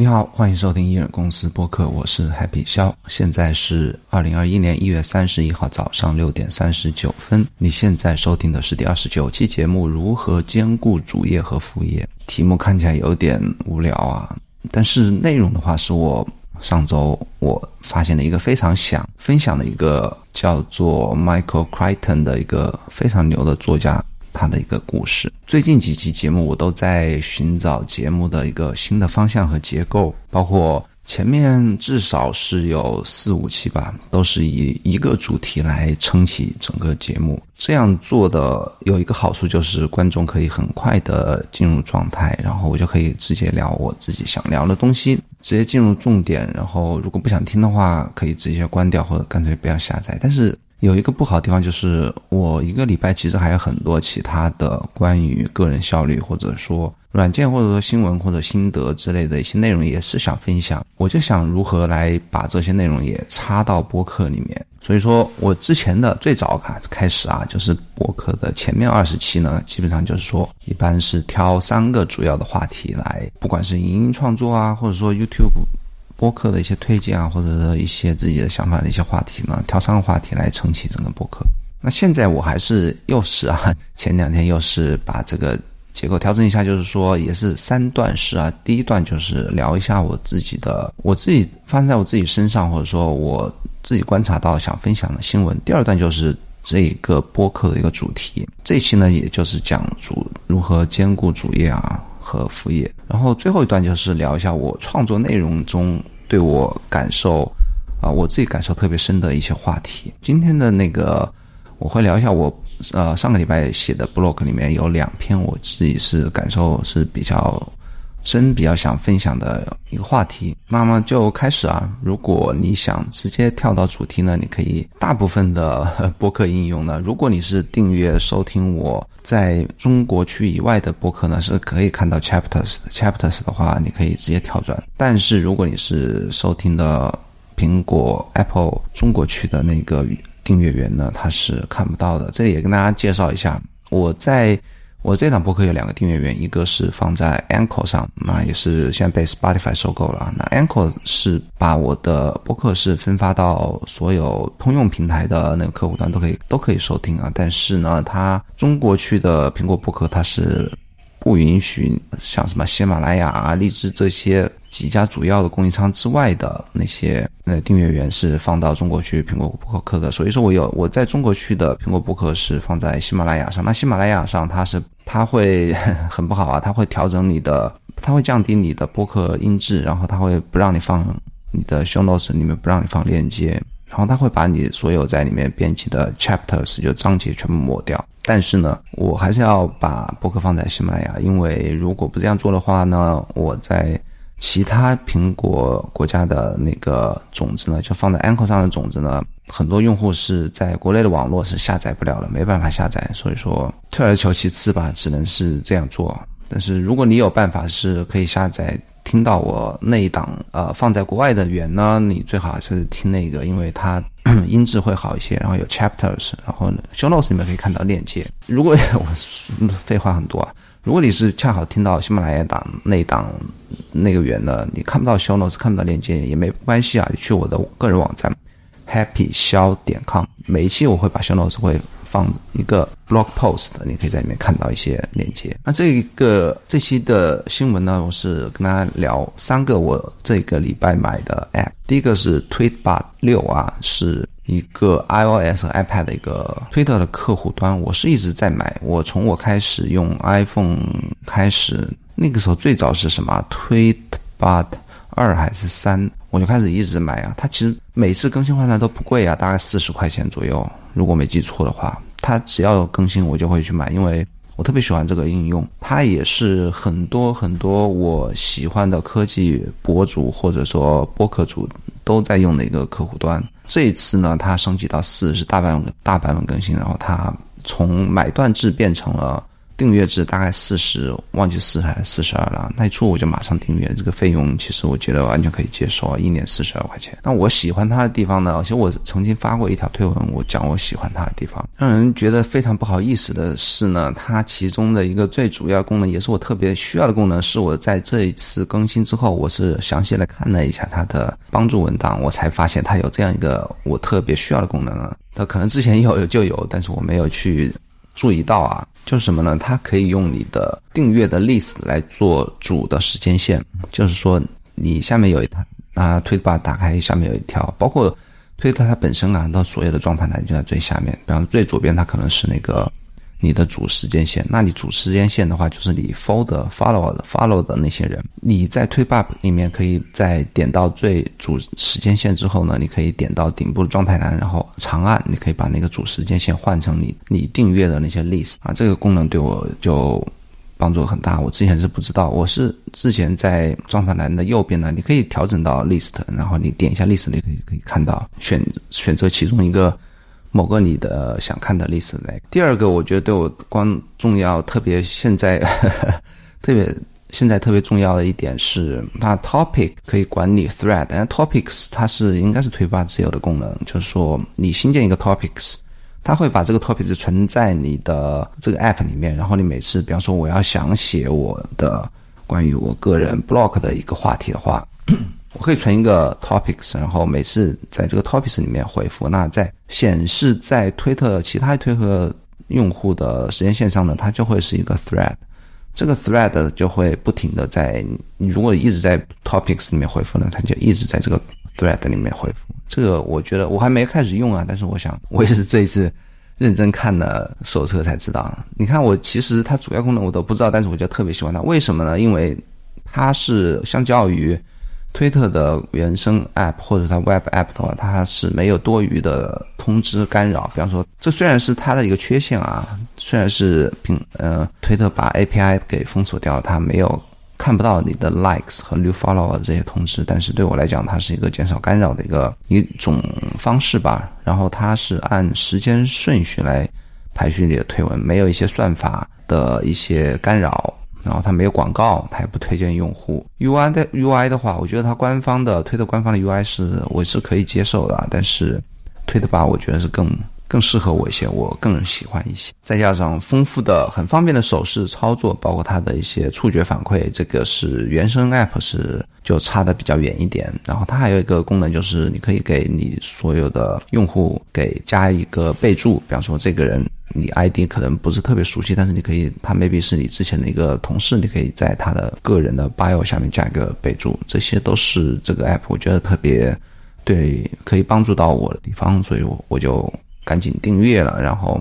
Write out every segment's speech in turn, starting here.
你好，欢迎收听艺人公司播客，我是 Happy 肖。现在是二零二一年一月三十一号早上六点三十九分。你现在收听的是第二十九期节目《如何兼顾主业和副业》。题目看起来有点无聊啊，但是内容的话，是我上周我发现的一个非常想分享的一个叫做 Michael Crichton 的一个非常牛的作家。他的一个故事。最近几期节目，我都在寻找节目的一个新的方向和结构，包括前面至少是有四五期吧，都是以一个主题来撑起整个节目。这样做的有一个好处，就是观众可以很快的进入状态，然后我就可以直接聊我自己想聊的东西，直接进入重点。然后如果不想听的话，可以直接关掉，或者干脆不要下载。但是。有一个不好的地方就是，我一个礼拜其实还有很多其他的关于个人效率，或者说软件，或者说新闻或者心得之类的一些内容，也是想分享。我就想如何来把这些内容也插到播客里面。所以说我之前的最早开开始啊，就是播客的前面二十期呢，基本上就是说，一般是挑三个主要的话题来，不管是影音创作啊，或者说 YouTube。播客的一些推荐啊，或者是一些自己的想法的一些话题呢，挑三个话题来撑起整个播客。那现在我还是又是啊，前两天又是把这个结构调整一下，就是说也是三段式啊。第一段就是聊一下我自己的，我自己发生在我自己身上，或者说我自己观察到想分享的新闻。第二段就是这一个播客的一个主题。这期呢，也就是讲主如何兼顾主业啊。和副业，然后最后一段就是聊一下我创作内容中对我感受啊，我自己感受特别深的一些话题。今天的那个我会聊一下我呃上个礼拜写的 blog 里面有两篇我自己是感受是比较。真比较想分享的一个话题，那么就开始啊。如果你想直接跳到主题呢，你可以大部分的播客应用呢，如果你是订阅收听我在中国区以外的播客呢，是可以看到 chapters chapters 的话，你可以直接跳转。但是如果你是收听的苹果 Apple 中国区的那个订阅员呢，他是看不到的。这里也跟大家介绍一下，我在。我这档播客有两个订阅源，一个是放在 a n c o r 上，那也是现在被 Spotify 收购了。那 a n c o r 是把我的播客是分发到所有通用平台的那个客户端都可以都可以收听啊。但是呢，它中国区的苹果播客它是。不允许像什么喜马拉雅啊、荔枝这些几家主要的供应商之外的那些呃订阅源是放到中国去苹果播客的。所以说我有我在中国区的苹果播客是放在喜马拉雅上。那喜马拉雅上它是它会 很不好啊，它会调整你的，它会降低你的播客音质，然后它会不让你放你的 show notes 里面不让你放链接。然后它会把你所有在里面编辑的 chapters 就章节全部抹掉，但是呢，我还是要把播客放在喜马拉雅，因为如果不这样做的话呢，我在其他苹果国家的那个种子呢，就放在 Anchor 上的种子呢，很多用户是在国内的网络是下载不了的，没办法下载，所以说退而求其次吧，只能是这样做。但是如果你有办法是可以下载。听到我那一档呃放在国外的源呢，你最好还是听那个，因为它 音质会好一些，然后有 chapters，然后 show notes 里面可以看到链接。如果 我废话很多啊，如果你是恰好听到喜马拉雅档那档那个源呢，你看不到 show notes，看不到链接也没关系啊，你去我的个人网站 happy 肖点 com，每一期我会把 show notes 会。放一个 blog post，你可以在里面看到一些链接。那这一个这期的新闻呢，我是跟大家聊三个我这个礼拜买的 app。第一个是 Tweetbot 六啊，是一个 iOS 和 iPad 的一个 Twitter 的客户端。我是一直在买，我从我开始用 iPhone 开始，那个时候最早是什么 Tweetbot 二还是三，我就开始一直买啊。它其实每次更新换代都不贵啊，大概四十块钱左右。如果没记错的话，它只要更新，我就会去买，因为我特别喜欢这个应用。它也是很多很多我喜欢的科技博主或者说播客主都在用的一个客户端。这一次呢，它升级到四是大版本大版本更新，然后它从买断制变成了订阅制大概四十，忘记四还是四十二了。那一出我就马上订阅，这个费用其实我觉得完全可以接受啊，一年四十二块钱。那我喜欢它的地方呢？其实我曾经发过一条推文，我讲我喜欢它的地方，让人觉得非常不好意思的是呢，它其中的一个最主要功能，也是我特别需要的功能，是我在这一次更新之后，我是详细的看了一下它的帮助文档，我才发现它有这样一个我特别需要的功能啊。它可能之前有就有，但是我没有去。注意到啊，就是什么呢？它可以用你的订阅的 list 来做主的时间线，就是说你下面有一条啊，推把打开，下面有一条，包括推特它本身啊，它所有的状态栏就在最下面，比方最左边它可能是那个。你的主时间线，那你主时间线的话，就是你 follow follow 的 follow 的那些人。你在推 up 里面，可以在点到最主时间线之后呢，你可以点到顶部的状态栏，然后长按，你可以把那个主时间线换成你你订阅的那些 list 啊。这个功能对我就帮助很大。我之前是不知道，我是之前在状态栏的右边呢，你可以调整到 list，然后你点一下 list，你可以可以看到选选择其中一个。某个你的想看的历史类。第二个，我觉得对我光重要，特别现在 特别现在特别重要的一点是，它 topic 可以管理 thread，但 topics 它是应该是推发自由的功能，就是说你新建一个 topics，它会把这个 topics 存在你的这个 app 里面，然后你每次，比方说我要想写我的关于我个人 blog 的一个话题的话。我可以存一个 topics，然后每次在这个 topics 里面回复。那在显示在推特其他推特用户的时间线上呢，它就会是一个 thread。这个 thread 就会不停的在，你如果一直在 topics 里面回复呢，它就一直在这个 thread 里面回复。这个我觉得我还没开始用啊，但是我想我也是这一次认真看了手册才知道。你看我其实它主要功能我都不知道，但是我就特别喜欢它。为什么呢？因为它是相较于推特的原生 App 或者它 Web App 的话，它是没有多余的通知干扰。比方说，这虽然是它的一个缺陷啊，虽然是平呃推特把 API 给封锁掉，它没有看不到你的 Likes 和 New Follower 这些通知，但是对我来讲，它是一个减少干扰的一个一种方式吧。然后它是按时间顺序来排序你的推文，没有一些算法的一些干扰。然后它没有广告，它也不推荐用户。UI 的 UI 的话，我觉得它官方的推特官方的 UI 是我是可以接受的，但是推特吧，我觉得是更更适合我一些，我更喜欢一些。再加上丰富的、很方便的手势操作，包括它的一些触觉反馈，这个是原生 App 是就差的比较远一点。然后它还有一个功能，就是你可以给你所有的用户给加一个备注，比方说这个人。你 ID 可能不是特别熟悉，但是你可以，他 maybe 是你之前的一个同事，你可以在他的个人的 bio 下面加一个备注，这些都是这个 app 我觉得特别对可以帮助到我的地方，所以我我就赶紧订阅了。然后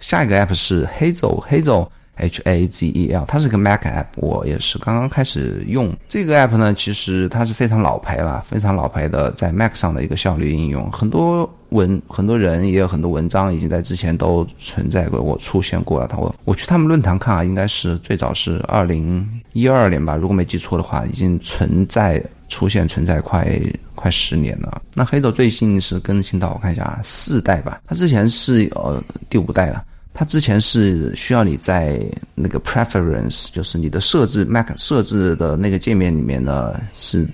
下一个 app 是 Hazel，Hazel。H A Z E L，它是个 Mac app，我也是刚刚开始用这个 app 呢。其实它是非常老牌了，非常老牌的在 Mac 上的一个效率应用。很多文，很多人也有很多文章已经在之前都存在过，我出现过了。他我我去他们论坛看啊，应该是最早是二零一二年吧，如果没记错的话，已经存在出现存在快快十年了。那黑豆最新是更新到我看一下啊四代吧，它之前是呃第五代了。它之前是需要你在那个 preference，就是你的设置 Mac 设置的那个界面里面呢，是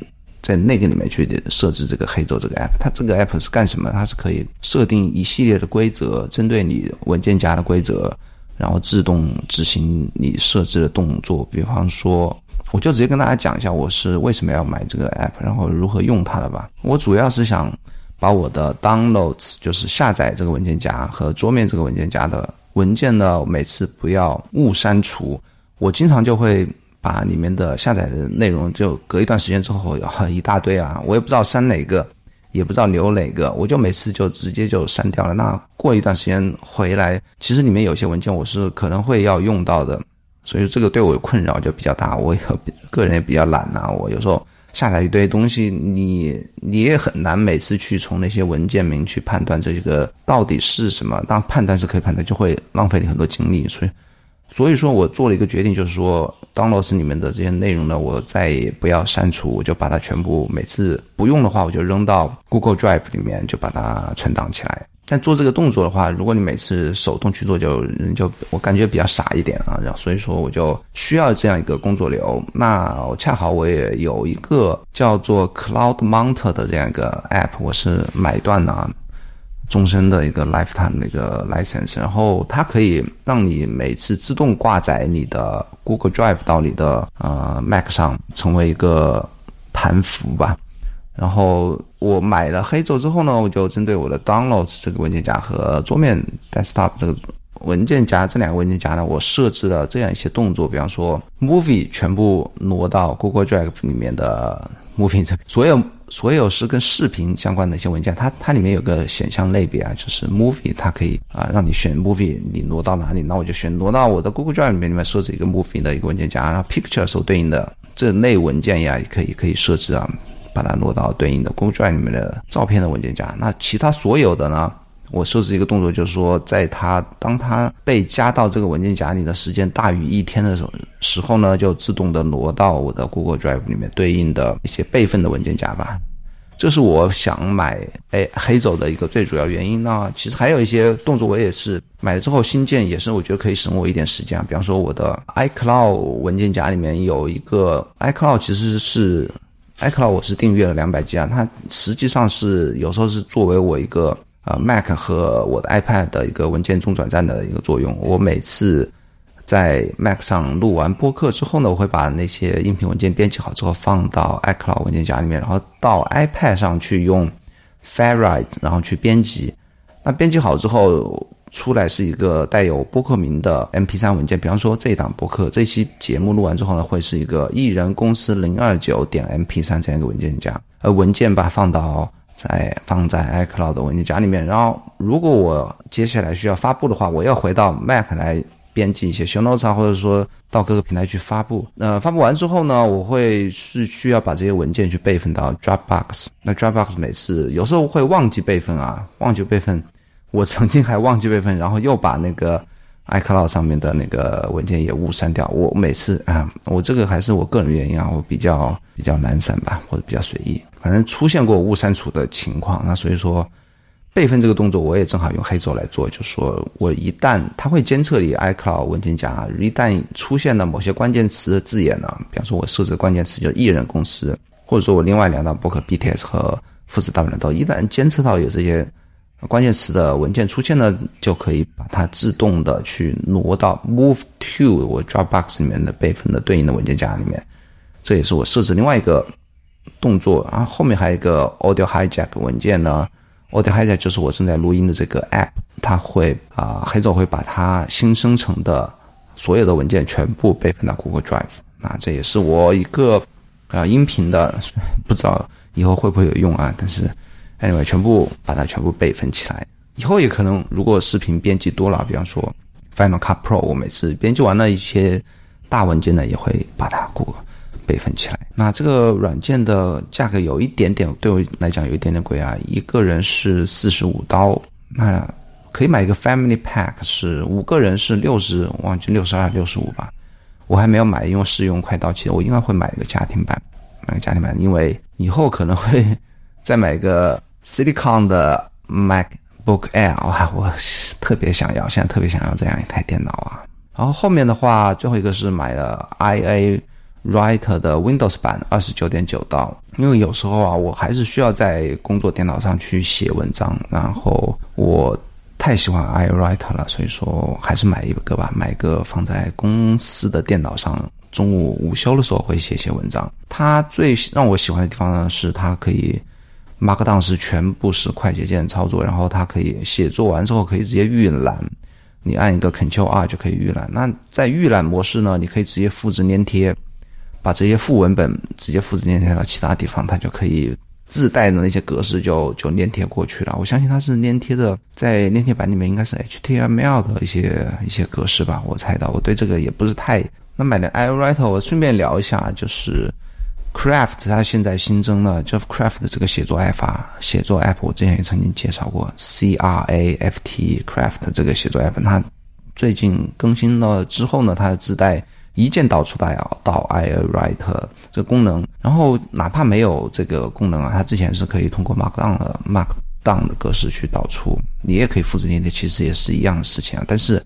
在那个里面去设置这个黑轴这个 app。它这个 app 是干什么？它是可以设定一系列的规则，针对你文件夹的规则，然后自动执行你设置的动作。比方说，我就直接跟大家讲一下我是为什么要买这个 app，然后如何用它的吧。我主要是想把我的 downloads，就是下载这个文件夹和桌面这个文件夹的。文件呢，每次不要误删除。我经常就会把里面的下载的内容，就隔一段时间之后，一大堆啊，我也不知道删哪个，也不知道留哪个，我就每次就直接就删掉了。那过一段时间回来，其实里面有些文件我是可能会要用到的，所以这个对我困扰就比较大。我也个人也比较懒呐，我有时候。下载一堆东西，你你也很难每次去从那些文件名去判断这个到底是什么。当判断是可以判断，就会浪费你很多精力。所以，所以说我做了一个决定，就是说，downloads 里面的这些内容呢，我再也不要删除，我就把它全部每次不用的话，我就扔到 Google Drive 里面，就把它存档起来。但做这个动作的话，如果你每次手动去做，就就我感觉比较傻一点啊。然后所以说我就需要这样一个工作流。那恰好我也有一个叫做 Cloud Mount 的这样一个 App，我是买断了终身的一个 lifetime 的一个 license，然后它可以让你每次自动挂载你的 Google Drive 到你的呃 Mac 上，成为一个盘符吧。然后我买了黑轴之后呢，我就针对我的 Downloads 这个文件夹和桌面 Desktop 这个文件夹这两个文件夹呢，我设置了这样一些动作，比方说 Movie 全部挪到 Google Drive 里面的 Movie 这个所有所有是跟视频相关的一些文件，它它里面有个选项类别啊，就是 Movie，它可以啊让你选 Movie，你挪到哪里，那我就选挪到我的 Google Drive 里面里面设置一个 Movie 的一个文件夹，然后 Picture 所对应的这类文件呀，也可以可以设置啊。把它挪到对应的 Google Drive 里面的照片的文件夹。那其他所有的呢？我设置一个动作，就是说，在它当它被加到这个文件夹里的时间大于一天的时候，时候呢，就自动的挪到我的 Google Drive 里面对应的一些备份的文件夹吧。这是我想买哎黑走的一个最主要原因。呢其实还有一些动作，我也是买了之后新建，也是我觉得可以省我一点时间啊。比方说，我的 iCloud 文件夹里面有一个 iCloud，其实是。iCloud 我是订阅了两百 G 啊，它实际上是有时候是作为我一个呃 Mac 和我的 iPad 的一个文件中转站的一个作用。我每次在 Mac 上录完播客之后呢，我会把那些音频文件编辑好之后放到 iCloud 文件夹里面，然后到 iPad 上去用 FireWrite 然后去编辑。那编辑好之后。出来是一个带有播客名的 MP3 文件，比方说这一档播客这期节目录完之后呢，会是一个艺人公司零二九点 MP3 这样一个文件夹，而文件把放到在放在 iCloud 文件夹里面。然后如果我接下来需要发布的话，我要回到 Mac 来编辑一些 show notes 啊，或者说到各个平台去发布。那发布完之后呢，我会是需要把这些文件去备份到 Dropbox。那 Dropbox 每次有时候会忘记备份啊，忘记备份。我曾经还忘记备份，然后又把那个 iCloud 上面的那个文件也误删掉。我每次啊，我这个还是我个人原因啊，我比较比较懒散吧，或者比较随意，反正出现过误删除的情况。那所以说，备份这个动作我也正好用黑轴来做，就说我一旦它会监测你 iCloud 文件夹，一旦出现了某些关键词的字眼呢，比方说我设置的关键词就艺人公司，或者说我另外两档博客 BTS 和富士大本都一旦监测到有这些。关键词的文件出现呢，就可以把它自动的去挪到 Move to 我 Dropbox 里面的备份的对应的文件夹里面。这也是我设置另外一个动作。啊后面还有一个 Audio Hijack 文件呢，Audio Hijack 就是我正在录音的这个 App，它会啊黑总会把它新生成的所有的文件全部备份到 Google Drive。那这也是我一个啊音频的，不知道以后会不会有用啊？但是。Anyway，全部把它全部备份起来，以后也可能如果视频编辑多了，比方说 Final Cut Pro，我每次编辑完了一些大文件呢，也会把它 Google 备份起来。那这个软件的价格有一点点对我来讲有一点点贵啊，一个人是四十五刀，那可以买一个 Family Pack，是五个人是六十，忘记六十二六十五吧。我还没有买，因为试用快到期了，我应该会买一个家庭版，买个家庭版，因为以后可能会再买一个。Silicon 的 MacBook Air，啊，我特别想要，现在特别想要这样一台电脑啊。然后后面的话，最后一个是买了 IA Writer 的 Windows 版，二十九点九刀。因为有时候啊，我还是需要在工作电脑上去写文章，然后我太喜欢 iWriter 了，所以说还是买一个吧，买个放在公司的电脑上，中午午休的时候会写写文章。它最让我喜欢的地方呢，是它可以。Markdown 是全部是快捷键操作，然后它可以写作完之后可以直接预览，你按一个 Ctrl R 就可以预览。那在预览模式呢，你可以直接复制粘贴，把这些副文本直接复制粘贴到其他地方，它就可以自带的那些格式就就粘贴过去了。我相信它是粘贴的，在粘贴板里面应该是 HTML 的一些一些格式吧，我猜到。我对这个也不是太。那买的 I Write，我顺便聊一下，就是。Craft 它现在新增了 Jeff Craft 的这个写作 App，写作 App 我之前也曾经介绍过 C R A F T Craft 这个写作 App，它最近更新了之后呢，它自带一键导出到到 iWriter 这个功能，然后哪怕没有这个功能啊，它之前是可以通过 Markdown 的 Markdown 的格式去导出，你也可以复制粘贴，其实也是一样的事情啊。但是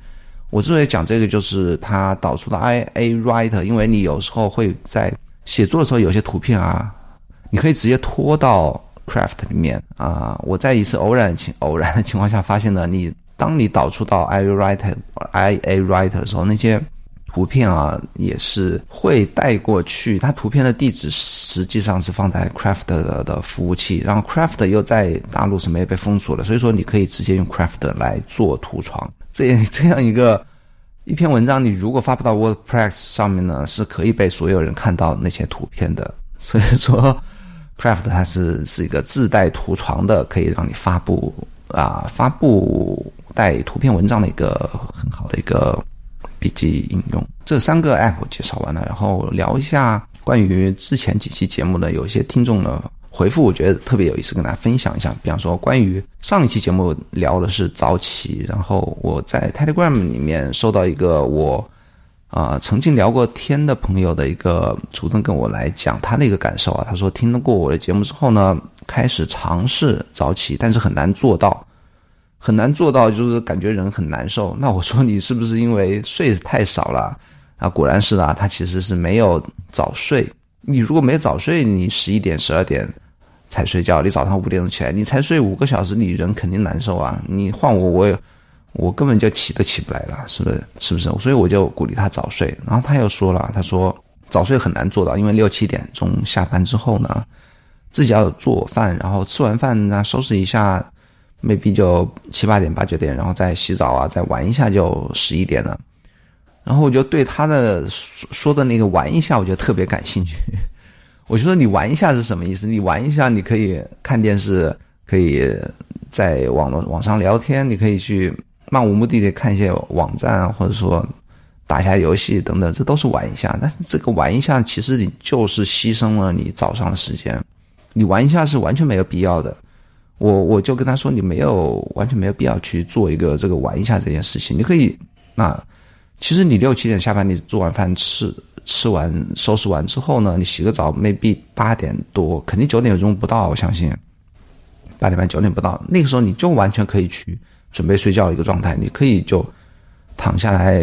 我之所以讲这个，就是它导出的 I A Writer，因为你有时候会在写作的时候有些图片啊，你可以直接拖到 Craft 里面啊。我在一次偶然情偶然的情况下发现呢，你当你导出到 I A Writer I A Writer 的时候，那些图片啊，也是会带过去。它图片的地址实际上是放在 Craft 的的服务器，然后 Craft 又在大陆是没有被封锁的，所以说你可以直接用 Craft 来做图床。这 这样一个一篇文章，你如果发布到 WordPress 上面呢，是可以被所有人看到那些图片的。所以说，Craft 它是是一个自带图床的，可以让你发布啊发布带图片文章的一个很好的一个。笔记应用这三个 app 介绍完了，然后聊一下关于之前几期节目的有些听众的回复，我觉得特别有意思，跟大家分享一下。比方说，关于上一期节目聊的是早起，然后我在 Telegram 里面收到一个我啊曾经聊过天的朋友的一个主动跟我来讲他的一个感受啊，他说听过我的节目之后呢，开始尝试早起，但是很难做到。很难做到，就是感觉人很难受。那我说你是不是因为睡太少了？啊，果然是啊，他其实是没有早睡。你如果没早睡，你十一点、十二点才睡觉，你早上五点钟起来，你才睡五个小时，你人肯定难受啊。你换我，我也我根本就起都起不来了，是不是？是不是？所以我就鼓励他早睡。然后他又说了，他说早睡很难做到，因为六七点钟下班之后呢，自己要做饭，然后吃完饭呢收拾一下。Maybe 就七八点八九点，然后再洗澡啊，再玩一下就十一点了。然后我就对他的说的那个玩一下，我就特别感兴趣。我就说你玩一下是什么意思？你玩一下，你可以看电视，可以在网络网上聊天，你可以去漫无目的的看一些网站，或者说打一下游戏等等，这都是玩一下。但是这个玩一下，其实你就是牺牲了你早上的时间。你玩一下是完全没有必要的。我我就跟他说，你没有完全没有必要去做一个这个玩一下这件事情。你可以，那其实你六七点下班，你做完饭吃吃完收拾完之后呢，你洗个澡，maybe 八点多，肯定九点钟不到，我相信八点半九点不到，那个时候你就完全可以去准备睡觉一个状态，你可以就躺下来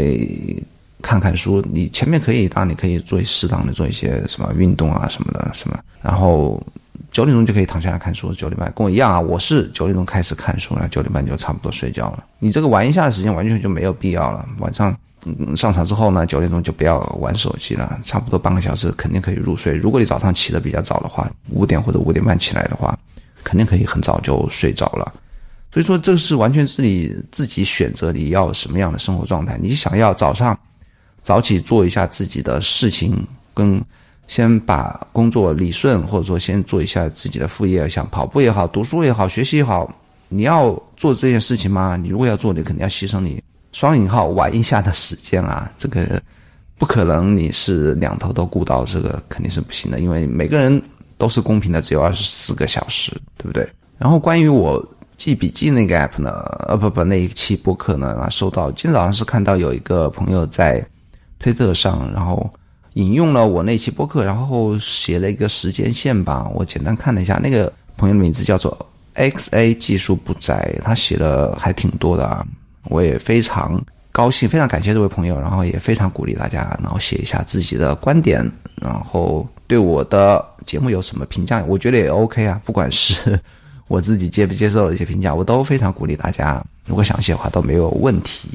看看书。你前面可以当你可以做适当的做一些什么运动啊什么的什么，然后。九点钟就可以躺下来看书，九点半跟我一样啊，我是九点钟开始看书然后，九点半就差不多睡觉了。你这个玩一下的时间完全就没有必要了。晚上嗯上床之后呢，九点钟就不要玩手机了，差不多半个小时肯定可以入睡。如果你早上起的比较早的话，五点或者五点半起来的话，肯定可以很早就睡着了。所以说，这是完全是你自己选择你要什么样的生活状态。你想要早上早起做一下自己的事情跟。先把工作理顺，或者说先做一下自己的副业，像跑步也好，读书也好，学习也好，你要做这件事情吗？你如果要做，你肯定要牺牲你双引号玩一下的时间啊，这个不可能，你是两头都顾到，这个肯定是不行的，因为每个人都是公平的，只有二十四个小时，对不对？然后关于我记笔记那个 app 呢，呃不不，那一期播客呢，啊，收到今天早上是看到有一个朋友在推特上，然后。引用了我那期播客，然后写了一个时间线吧。我简单看了一下，那个朋友的名字叫做 X A 技术不宅，他写的还挺多的啊。我也非常高兴，非常感谢这位朋友，然后也非常鼓励大家，然后写一下自己的观点，然后对我的节目有什么评价，我觉得也 OK 啊。不管是我自己接不接受的一些评价，我都非常鼓励大家。如果想写的话，都没有问题。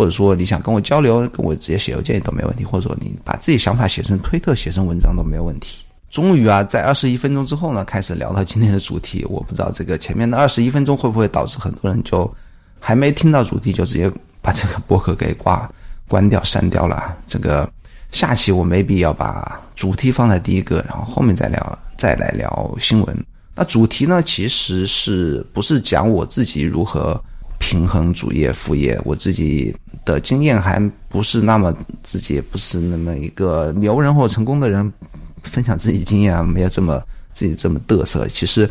或者说你想跟我交流，跟我直接写邮件都没问题。或者说你把自己想法写成推特、写成文章都没有问题。终于啊，在二十一分钟之后呢，开始聊到今天的主题。我不知道这个前面的二十一分钟会不会导致很多人就还没听到主题就直接把这个博客给挂关掉、删掉了。这个下期我没必要把主题放在第一个，然后后面再聊，再来聊新闻。那主题呢，其实是不是讲我自己如何？平衡主业副业，我自己的经验还不是那么，自己也不是那么一个牛人或成功的人，分享自己经验啊，没有这么自己这么嘚瑟。其实，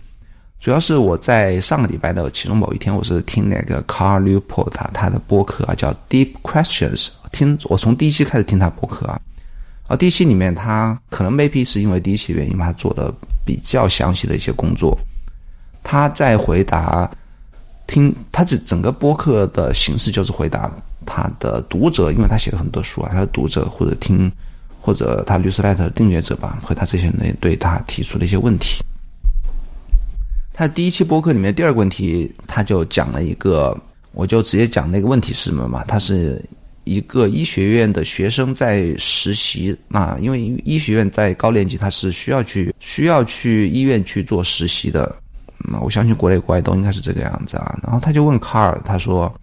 主要是我在上个礼拜的其中某一天，我是听那个 Carl Newport 他的播客啊，叫 Deep Questions，听我从第一期开始听他播客啊，啊，第一期里面他可能 maybe 是因为第一期原因嘛，他做的比较详细的一些工作，他在回答。听他这整个播客的形式就是回答他的读者，因为他写了很多书啊，他的读者或者听或者他律师来的订阅者吧，回答这些人对他提出的一些问题。他第一期播客里面第二个问题，他就讲了一个，我就直接讲那个问题是什么嘛？他是一个医学院的学生在实习啊，因为医学院在高年级他是需要去需要去医院去做实习的。那我相信国内国外都应该是这个样子啊。然后他就问卡尔，他说：“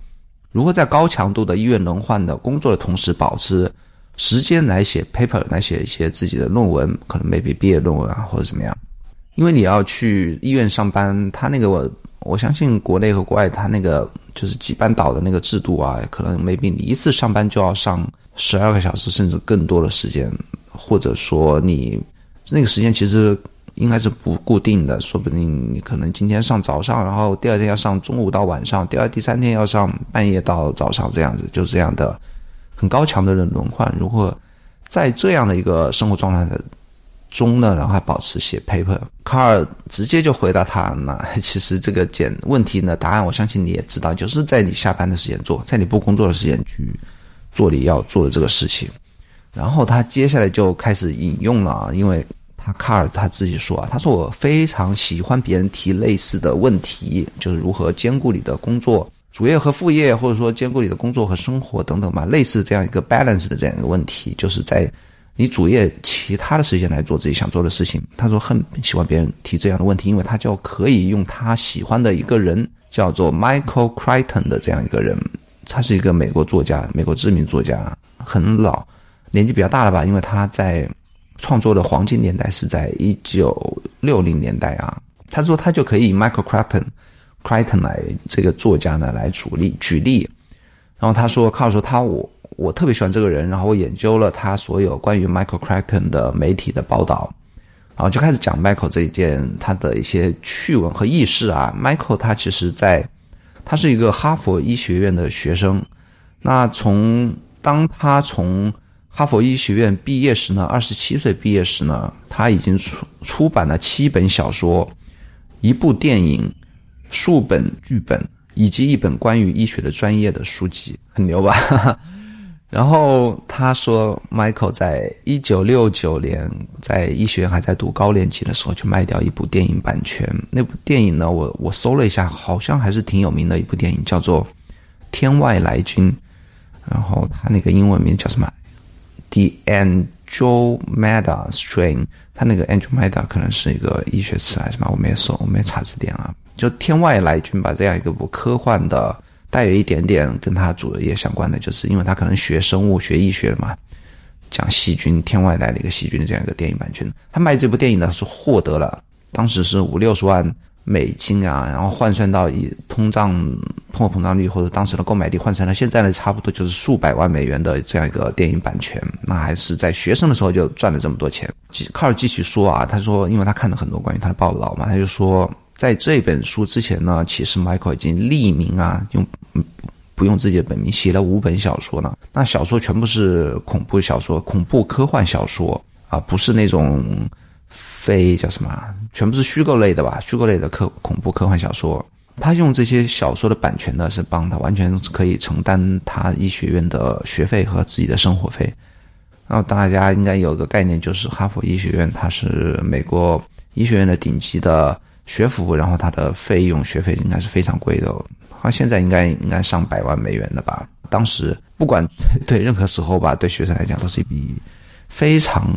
如何在高强度的医院轮换的工作的同时，保持时间来写 paper，来写一些自己的论文，可能 maybe 毕业论文啊，或者怎么样？”因为你要去医院上班，他那个我我相信国内和国外他那个就是几班倒的那个制度啊，可能 maybe 你一次上班就要上十二个小时甚至更多的时间，或者说你那个时间其实应该是不固定的，说不定你可能今天上早上，然后第二天要上中午到晚上，第二第三天要上半夜到早上这样子，就是这样的很高强度的轮换。如果在这样的一个生活状态的。中呢，然后还保持写 paper。卡尔直接就回答他：“那其实这个简问题呢，答案我相信你也知道，就是在你下班的时间做，在你不工作的时间去做你要做的这个事情。”然后他接下来就开始引用了，因为他卡尔他自己说啊，他说我非常喜欢别人提类似的问题，就是如何兼顾你的工作主业和副业，或者说兼顾你的工作和生活等等吧，类似这样一个 balance 的这样一个问题，就是在。你主业其他的时间来做自己想做的事情。他说很喜欢别人提这样的问题，因为他就可以用他喜欢的一个人叫做 Michael Crichton 的这样一个人，他是一个美国作家，美国知名作家，很老，年纪比较大了吧？因为他在创作的黄金年代是在一九六零年代啊。他说他就可以 Michael Crichton，Crichton 来这个作家呢来举例举例。然后他说，靠说他我。我特别喜欢这个人，然后我研究了他所有关于 Michael Crichton 的媒体的报道，然后就开始讲 Michael 这一件他的一些趣闻和轶事啊。Michael 他其实在他是一个哈佛医学院的学生，那从当他从哈佛医学院毕业时呢，二十七岁毕业时呢，他已经出出版了七本小说、一部电影、数本剧本以及一本关于医学的专业的书籍，很牛吧？然后他说，Michael 在一九六九年在医学院还在读高年级的时候，就卖掉一部电影版权。那部电影呢，我我搜了一下，好像还是挺有名的一部电影，叫做《天外来军》。然后他那个英文名叫什么？The Andromeda Strain。他那个 Andromeda 可能是一个医学词还是什么？我没搜，我没查字典啊。就《天外来君》吧，这样一个部科幻的。带有一点点跟他主业相关的，就是因为他可能学生物学、医学的嘛，讲细菌、天外来的一个细菌的这样一个电影版权。他卖这部电影呢是获得了，当时是五六十万美金啊，然后换算到以通胀、通货膨胀率或者当时的购买力换算到现在呢，差不多就是数百万美元的这样一个电影版权。那还是在学生的时候就赚了这么多钱。卡尔继续说啊，他说，因为他看了很多关于他的报道嘛，他就说。在这本书之前呢，其实 Michael 已经匿名啊，用不用自己的本名写了五本小说呢。那小说全部是恐怖小说、恐怖科幻小说啊，不是那种非叫什么，全部是虚构类的吧？虚构类的科恐怖科幻小说。他用这些小说的版权呢，是帮他完全可以承担他医学院的学费和自己的生活费。然后大家应该有个概念，就是哈佛医学院它是美国医学院的顶级的。学府，然后它的费用学费应该是非常贵的，它现在应该应该上百万美元的吧。当时不管 对任何时候吧，对学生来讲都是一笔非常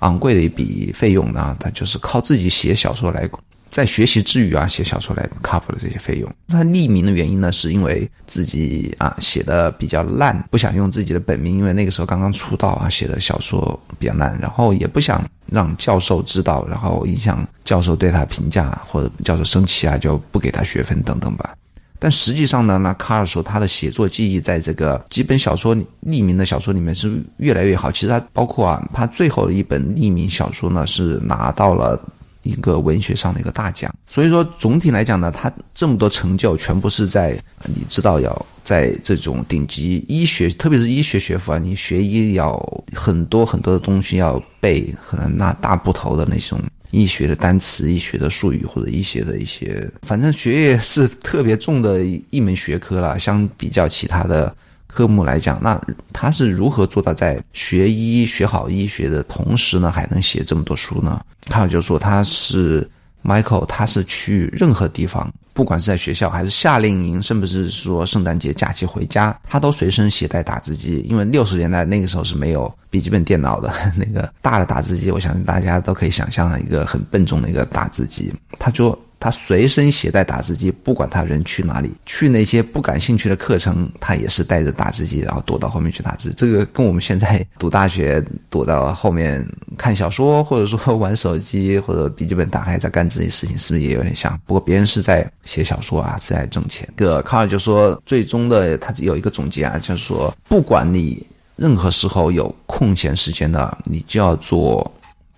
昂贵的一笔费用呢。他就是靠自己写小说来。在学习之余啊，写小说来 cover 的这些费用。他匿名的原因呢，是因为自己啊写的比较烂，不想用自己的本名，因为那个时候刚刚出道啊，写的小说比较烂，然后也不想让教授知道，然后影响教授对他评价，或者教授生气啊，就不给他学分等等吧。但实际上呢，那卡尔说他的写作技艺在这个几本小说匿名的小说里面是越来越好。其实他包括啊，他最后的一本匿名小说呢，是拿到了。一个文学上的一个大奖，所以说总体来讲呢，他这么多成就全部是在你知道要在这种顶级医学，特别是医学学府啊，你学医要很多很多的东西要背，可能那大部头的那种医学的单词、医学的术语或者一些的一些，反正学业是特别重的一门学科了。相比较其他的科目来讲，那他是如何做到在学医学好医学的同时呢，还能写这么多书呢？他就说他是。Michael，他是去任何地方，不管是在学校还是夏令营，甚至是说圣诞节假期回家，他都随身携带打字机。因为六十年代那个时候是没有笔记本电脑的，那个大的打字机，我相信大家都可以想象一个很笨重的一个打字机。他就。他随身携带打字机，不管他人去哪里，去那些不感兴趣的课程，他也是带着打字机，然后躲到后面去打字。这个跟我们现在读大学躲到后面看小说，或者说玩手机，或者笔记本打开在干自己事情，是不是也有点像？不过别人是在写小说啊，是在挣钱。个卡尔就说，最终的他有一个总结啊，就是说，不管你任何时候有空闲时间的，你就要做。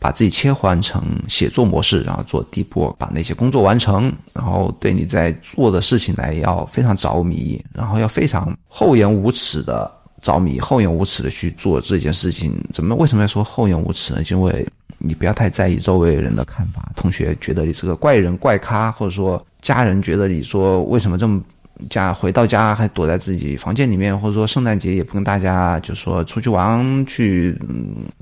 把自己切换成写作模式，然后做第一步，把那些工作完成，然后对你在做的事情来要非常着迷，然后要非常厚颜无耻的着迷，厚颜无耻的去做这件事情。怎么为什么要说厚颜无耻呢？因为你不要太在意周围人的看法，同学觉得你是个怪人怪咖，或者说家人觉得你说为什么这么。家回到家还躲在自己房间里面，或者说圣诞节也不跟大家就说出去玩去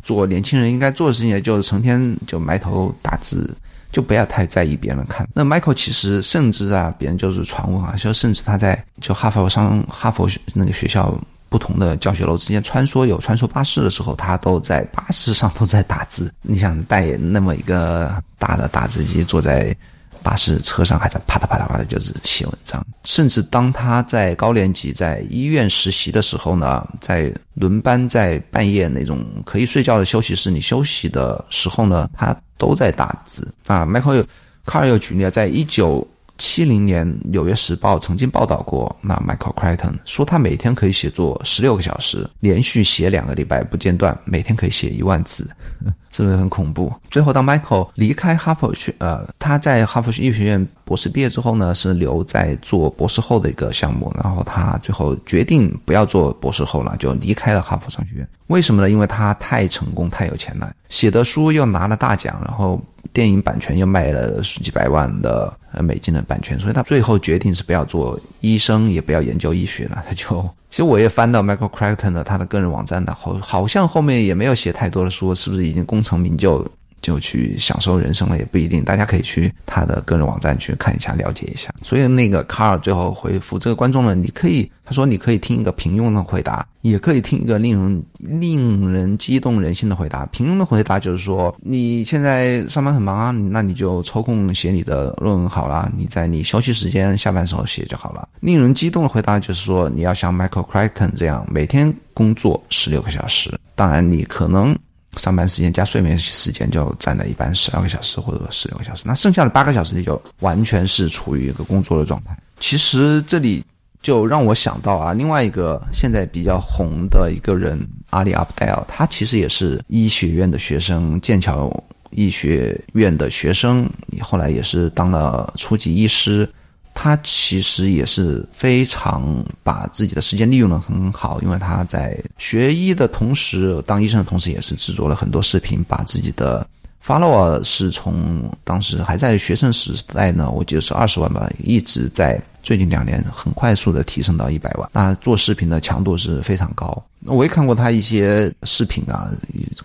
做年轻人应该做的事情，就是成天就埋头打字，就不要太在意别人看。那 Michael 其实甚至啊，别人就是传闻啊，说甚至他在就哈佛上哈佛那个学校不同的教学楼之间穿梭，有穿梭巴士的时候，他都在巴士上都在打字。你想带那么一个大的打字机坐在。巴士车上还在啪嗒啪嗒啪嗒，就是写文章。甚至当他在高年级在医院实习的时候呢，在轮班在半夜那种可以睡觉的休息室里休息的时候呢，他都在打字啊。Michael 卡尔又举例，在一九七零年《纽约时报》曾经报道过，那 Michael Crichton 说他每天可以写作十六个小时，连续写两个礼拜不间断，每天可以写一万字。是不是很恐怖？最后，当 Michael 离开哈佛学，呃，他在哈佛医学院博士毕业之后呢，是留在做博士后的一个项目。然后他最后决定不要做博士后了，就离开了哈佛商学院。为什么呢？因为他太成功、太有钱了，写的书又拿了大奖，然后电影版权又卖了十几百万的呃美金的版权，所以他最后决定是不要做医生，也不要研究医学了，他 就。其实我也翻到 Michael Crichton 的他的个人网站的，好好像后面也没有写太多的书，是不是已经公功成名就？就去享受人生了也不一定，大家可以去他的个人网站去看一下，了解一下。所以那个卡尔最后回复这个观众呢，你可以他说你可以听一个平庸的回答，也可以听一个令人令人激动人心的回答。平庸的回答就是说你现在上班很忙啊，那你就抽空写你的论文好了，你在你休息时间下班时候写就好了。令人激动的回答就是说你要像 Michael Crichton 这样每天工作十六个小时，当然你可能。上班时间加睡眠时间就占了一般十二个小时或者说十六个小时，那剩下的八个小时你就完全是处于一个工作的状态。其实这里就让我想到啊，另外一个现在比较红的一个人阿里阿布戴尔，他其实也是医学院的学生，剑桥医学院的学生，后来也是当了初级医师。他其实也是非常把自己的时间利用的很好，因为他在学医的同时，当医生的同时，也是制作了很多视频，把自己的 follower 是从当时还在学生时代呢，我记得是二十万吧，一直在。最近两年很快速的提升到一百万，那做视频的强度是非常高。我也看过他一些视频啊，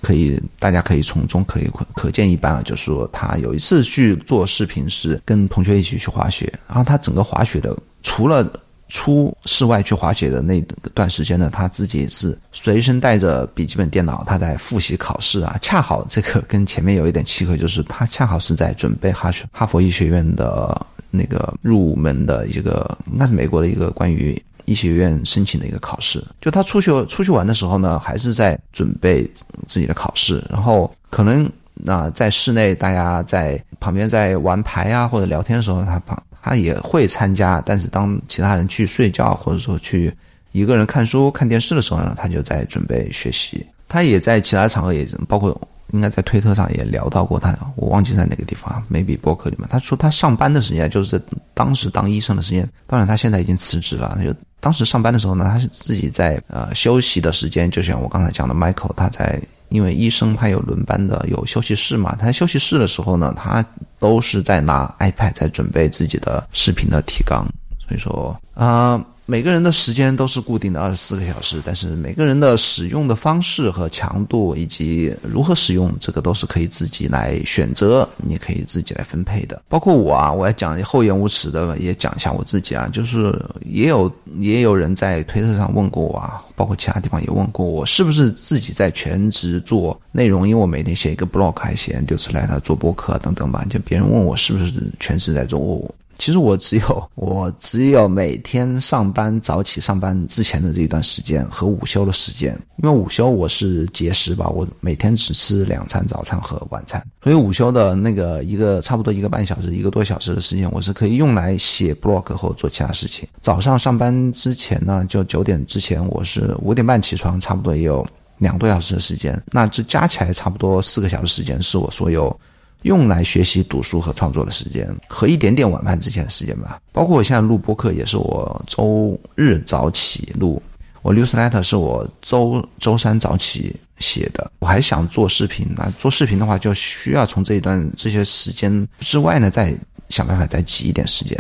可以大家可以从中可以可见一斑啊，就是说他有一次去做视频是跟同学一起去滑雪，然后他整个滑雪的除了出室外去滑雪的那段时间呢，他自己是随身带着笔记本电脑，他在复习考试啊。恰好这个跟前面有一点契合，就是他恰好是在准备哈学哈佛医学院的。那个入门的一个，应该是美国的一个关于医学院申请的一个考试。就他出去出去玩的时候呢，还是在准备自己的考试。然后可能那在室内大家在旁边在玩牌啊或者聊天的时候，他旁他也会参加。但是当其他人去睡觉或者说去一个人看书看电视的时候呢，他就在准备学习。他也在其他场合也包括。应该在推特上也聊到过他，我忘记在哪个地方，maybe 博客里面。他说他上班的时间就是在当时当医生的时间，当然他现在已经辞职了。他就当时上班的时候呢，他是自己在呃休息的时间，就像我刚才讲的，Michael 他在因为医生他有轮班的，有休息室嘛。他休息室的时候呢，他都是在拿 iPad 在准备自己的视频的提纲。所以说啊。每个人的时间都是固定的二十四个小时，但是每个人的使用的方式和强度以及如何使用，这个都是可以自己来选择，你可以自己来分配的。包括我啊，我要讲厚颜无耻的也讲一下我自己啊，就是也有也有人在推特上问过我啊，包括其他地方也问过我，是不是自己在全职做内容？因为我每天写一个 blog，还写六次来他做播客等等吧，就别人问我是不是全职在做。其实我只有 我只有每天上班早起上班之前的这一段时间和午休的时间，因为午休我是节食吧，我每天只吃两餐早餐和晚餐，所以午休的那个一个差不多一个半小时一个多小时的时间，我是可以用来写 blog 或做其他事情。早上上班之前呢，就九点之前，我是五点半起床，差不多也有两个多小时的时间，那这加起来差不多四个小时时间是我所有。用来学习、读书和创作的时间，和一点点晚饭之前的时间吧。包括我现在录播客，也是我周日早起录。我 newsletter 是我周周三早起写的。我还想做视频，那做视频的话，就需要从这一段这些时间之外呢，再想办法再挤一点时间。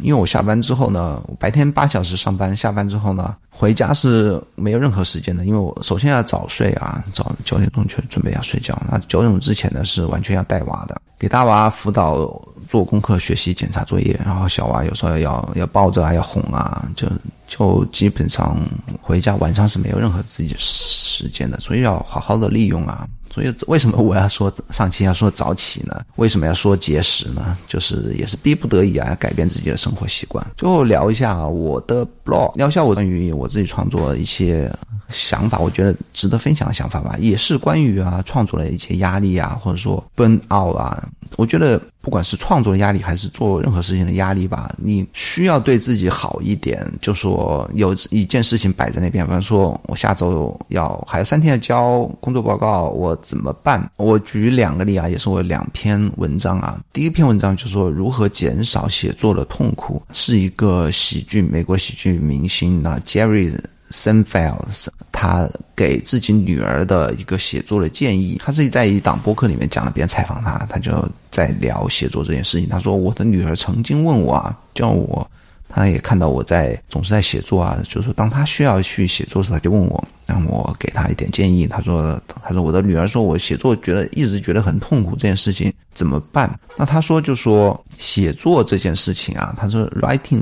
因为我下班之后呢，白天八小时上班，下班之后呢，回家是没有任何时间的。因为我首先要早睡啊，早九点钟就准备要睡觉。那九点钟之前呢，是完全要带娃的，给大娃辅导、做功课、学习、检查作业。然后小娃有时候要要抱着啊，要哄啊，就就基本上回家晚上是没有任何自己时间的，所以要好好的利用啊。所以为什么我要说上期要说早起呢？为什么要说节食呢？就是也是逼不得已啊，改变自己的生活习惯。最后聊一下啊我的 blog，聊一下我关于我自己创作一些。想法，我觉得值得分享的想法吧，也是关于啊创作的一些压力啊，或者说 burn out 啊。我觉得不管是创作的压力，还是做任何事情的压力吧，你需要对自己好一点。就说有一件事情摆在那边，比方说我下周要还有三天要交工作报告，我怎么办？我举两个例啊，也是我两篇文章啊。第一篇文章就说如何减少写作的痛苦，是一个喜剧美国喜剧明星啊 Jerry。Senfiles，他给自己女儿的一个写作的建议，他自己在一档播客里面讲了，别人采访他，他就在聊写作这件事情。他说：“我的女儿曾经问我啊，叫我，他也看到我在总是在写作啊，就是当他需要去写作时，他就问我，让我给他一点建议。他说，他说我的女儿说我写作觉得一直觉得很痛苦，这件事情。”怎么办？那他说就说写作这件事情啊，他说 writing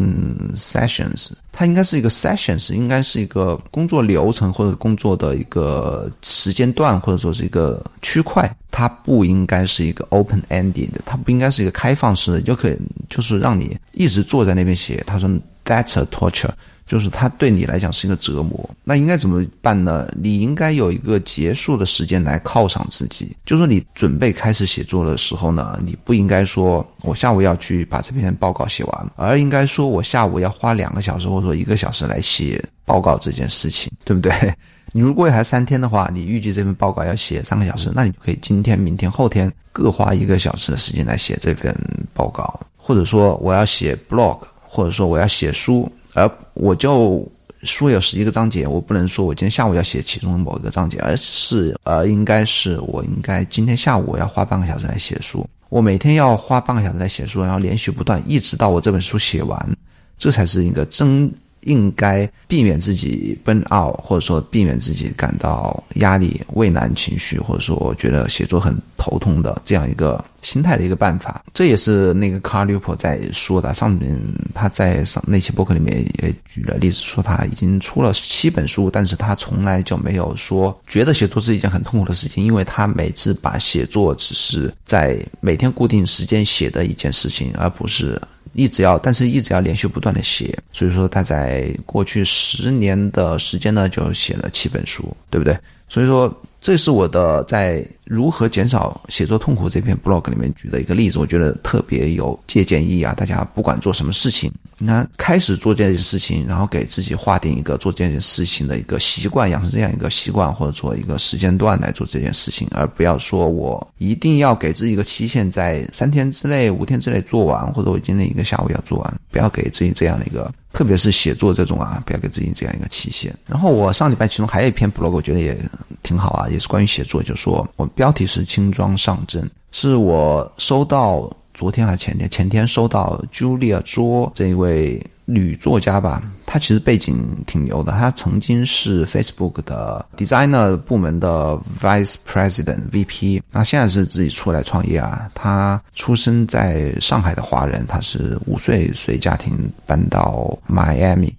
sessions，它应该是一个 sessions，应该是一个工作流程或者工作的一个时间段，或者说是一个区块，它不应该是一个 open ended，它不应该是一个开放式的，就可以就是让你一直坐在那边写。他说 that's a torture。就是它对你来讲是一个折磨，那应该怎么办呢？你应该有一个结束的时间来犒赏自己。就说你准备开始写作的时候呢，你不应该说我下午要去把这篇报告写完，而应该说我下午要花两个小时或者说一个小时来写报告这件事情，对不对？你如果还三天的话，你预计这份报告要写三个小时，那你就可以今天、明天、后天各花一个小时的时间来写这份报告，或者说我要写 blog，或者说我要写书。而我就书有十一个章节，我不能说我今天下午要写其中某一个章节，而是呃，应该是我应该今天下午我要花半个小时来写书，我每天要花半个小时来写书，然后连续不断，一直到我这本书写完，这才是一个真。应该避免自己 burn out，或者说避免自己感到压力、畏难情绪，或者说觉得写作很头痛的这样一个心态的一个办法。这也是那个 Carl l u p o 在说的。上面他在上那期博客里面也举了例子，说他已经出了七本书，但是他从来就没有说觉得写作是一件很痛苦的事情，因为他每次把写作只是在每天固定时间写的一件事情，而不是。一直要，但是一直要连续不断的写，所以说他在过去十年的时间呢，就写了七本书，对不对？所以说。这是我的在如何减少写作痛苦这篇 blog 里面举的一个例子，我觉得特别有借鉴意义啊！大家不管做什么事情，你看开始做这件事情，然后给自己划定一个做这件事情的一个习惯，养成这样一个习惯，或者说一个时间段来做这件事情，而不要说我一定要给自己一个期限，在三天之内、五天之内做完，或者我今天一个下午要做完，不要给自己这样的一个特别是写作这种啊，不要给自己这样一个期限。然后我上礼拜其中还有一篇 blog，我觉得也挺好啊，也是关于写作，就说我标题是轻装上阵，是我收到昨天还是前天，前天收到 Julia 卓这一位。女作家吧，她其实背景挺牛的。她曾经是 Facebook 的 Designer 部门的 Vice President VP，那现在是自己出来创业啊。她出生在上海的华人，她是五岁随家庭搬到 Miami，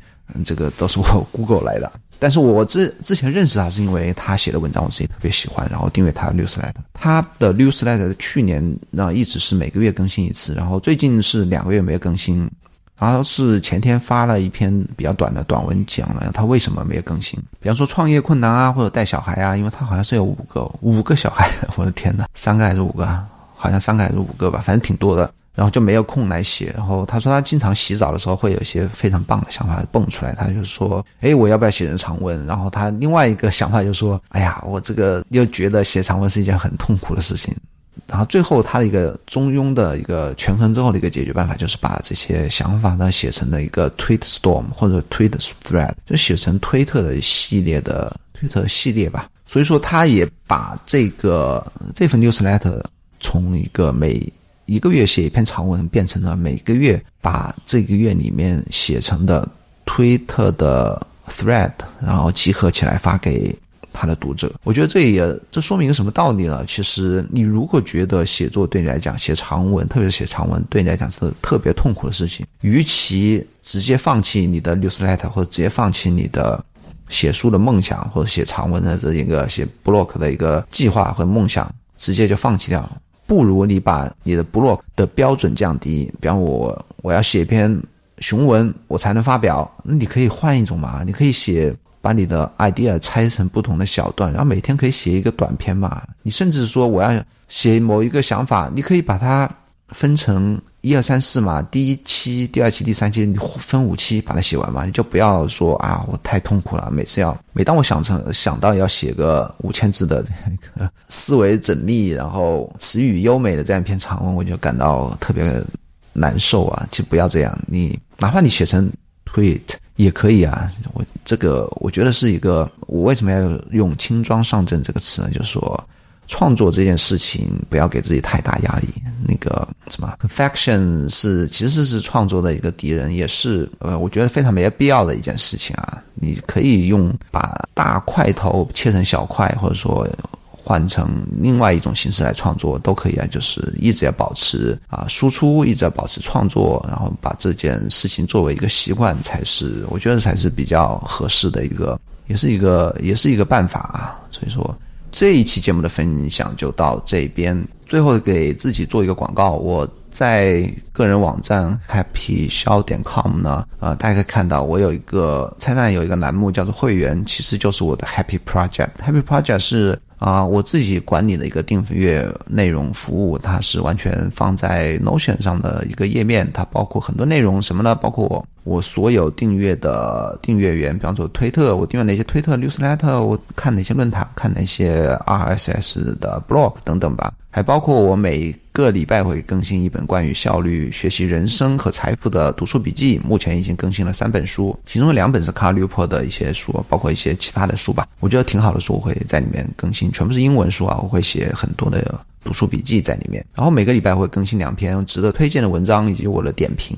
这个都是我 Google 来的。但是我之之前认识她是因为她写的文章我自己特别喜欢，然后订阅她的 Newsletter。她的 Newsletter 去年那一直是每个月更新一次，然后最近是两个月没有更新。然后是前天发了一篇比较短的短文，讲了他为什么没有更新。比方说创业困难啊，或者带小孩啊，因为他好像是有五个五个小孩，我的天呐，三个还是五个？好像三个还是五个吧，反正挺多的。然后就没有空来写。然后他说他经常洗澡的时候会有一些非常棒的想法蹦出来，他就说：“哎，我要不要写成长文？”然后他另外一个想法就说：“哎呀，我这个又觉得写长文是一件很痛苦的事情。”然后最后他的一个中庸的一个权衡之后的一个解决办法，就是把这些想法呢写成了一个 tweet storm 或者 tweet thread，就写成推特的系列的推特系列吧。所以说他也把这个这份 newsletter 从一个每一个月写一篇长文，变成了每个月把这个月里面写成的推特的 thread，然后集合起来发给。他的读者，我觉得这也这说明一个什么道理呢？其实你如果觉得写作对你来讲，写长文，特别是写长文，对你来讲是特别痛苦的事情，与其直接放弃你的 newsletter，或者直接放弃你的写书的梦想，或者写长文的这一个写 blog 的一个计划和梦想，直接就放弃掉，不如你把你的 blog 的标准降低。比方我我要写一篇雄文，我才能发表，那你可以换一种嘛，你可以写。把你的 idea 拆成不同的小段，然后每天可以写一个短篇嘛。你甚至说我要写某一个想法，你可以把它分成一二三四嘛。第一期、第二期、第三期，你分五期把它写完嘛。你就不要说啊，我太痛苦了，每次要每当我想成想到要写个五千字的这样一个思维缜密，然后词语优美的这样一篇长文，我就感到特别难受啊。就不要这样，你哪怕你写成 tweet。也可以啊，我这个我觉得是一个，我为什么要用“轻装上阵”这个词呢？就是说，创作这件事情不要给自己太大压力。那个什么，perfection 是其实是创作的一个敌人，也是呃，我觉得非常没有必要的一件事情啊。你可以用把大块头切成小块，或者说。换成另外一种形式来创作都可以啊，就是一直要保持啊输出，一直要保持创作，然后把这件事情作为一个习惯，才是我觉得才是比较合适的一个，也是一个也是一个办法啊。所以说这一期节目的分享就到这边，最后给自己做一个广告，我在个人网站 happy 肖点 com 呢，呃，大家可以看到我有一个菜单有一个栏目叫做会员，其实就是我的 happy project，happy project 是。啊，我自己管理的一个订阅内容服务，它是完全放在 Notion 上的一个页面，它包括很多内容，什么呢？包括我所有订阅的订阅源，比方说推特，我订阅哪些推特 newsletter，我看哪些论坛，看哪些 RSS 的 blog 等等吧。还包括我每个礼拜会更新一本关于效率学习、人生和财富的读书笔记，目前已经更新了三本书，其中有两本是卡吕珀的一些书，包括一些其他的书吧。我觉得挺好的书，我会在里面更新，全部是英文书啊，我会写很多的读书笔记在里面。然后每个礼拜会更新两篇值得推荐的文章以及我的点评。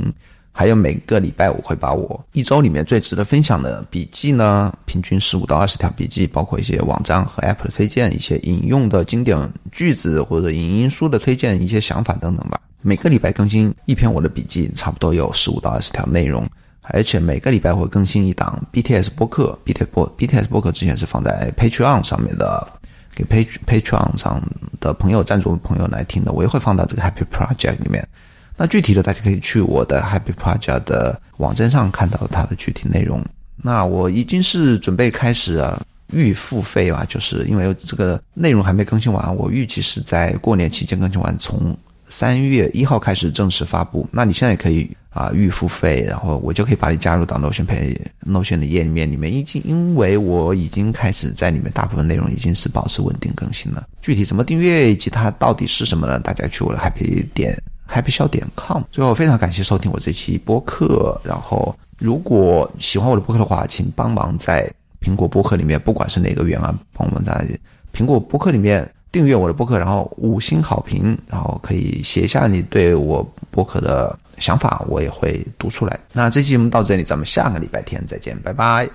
还有每个礼拜我会把我一周里面最值得分享的笔记呢，平均十五到二十条笔记，包括一些网站和 App 的推荐，一些引用的经典句子或者影音书的推荐，一些想法等等吧。每个礼拜更新一篇我的笔记，差不多有十五到二十条内容，而且每个礼拜会更新一档 BTS 播客，BTS 播 BTS 播客之前是放在 Patreon 上面的，给 Pat Patreon 上的朋友赞助朋友来听的，我也会放到这个 Happy Project 里面。那具体的，大家可以去我的 Happy Project 的网站上看到它的具体内容。那我已经是准备开始啊预付费啊，就是因为这个内容还没更新完，我预计是在过年期间更新完，从三月一号开始正式发布。那你现在也可以啊预付费，然后我就可以把你加入到 Notion 配 Notion 的页面，里面已经因为我已经开始在里面大部分内容已经是保持稳定更新了。具体怎么订阅以及它到底是什么呢？大家去我的 Happy 点。Happy 笑点 com。最后，非常感谢收听我这期播客。然后，如果喜欢我的播客的话，请帮忙在苹果播客里面，不管是哪个源啊，帮我们在苹果播客里面订阅我的播客，然后五星好评，然后可以写下你对我播客的想法，我也会读出来。那这期节目到这里，咱们下个礼拜天再见，拜拜。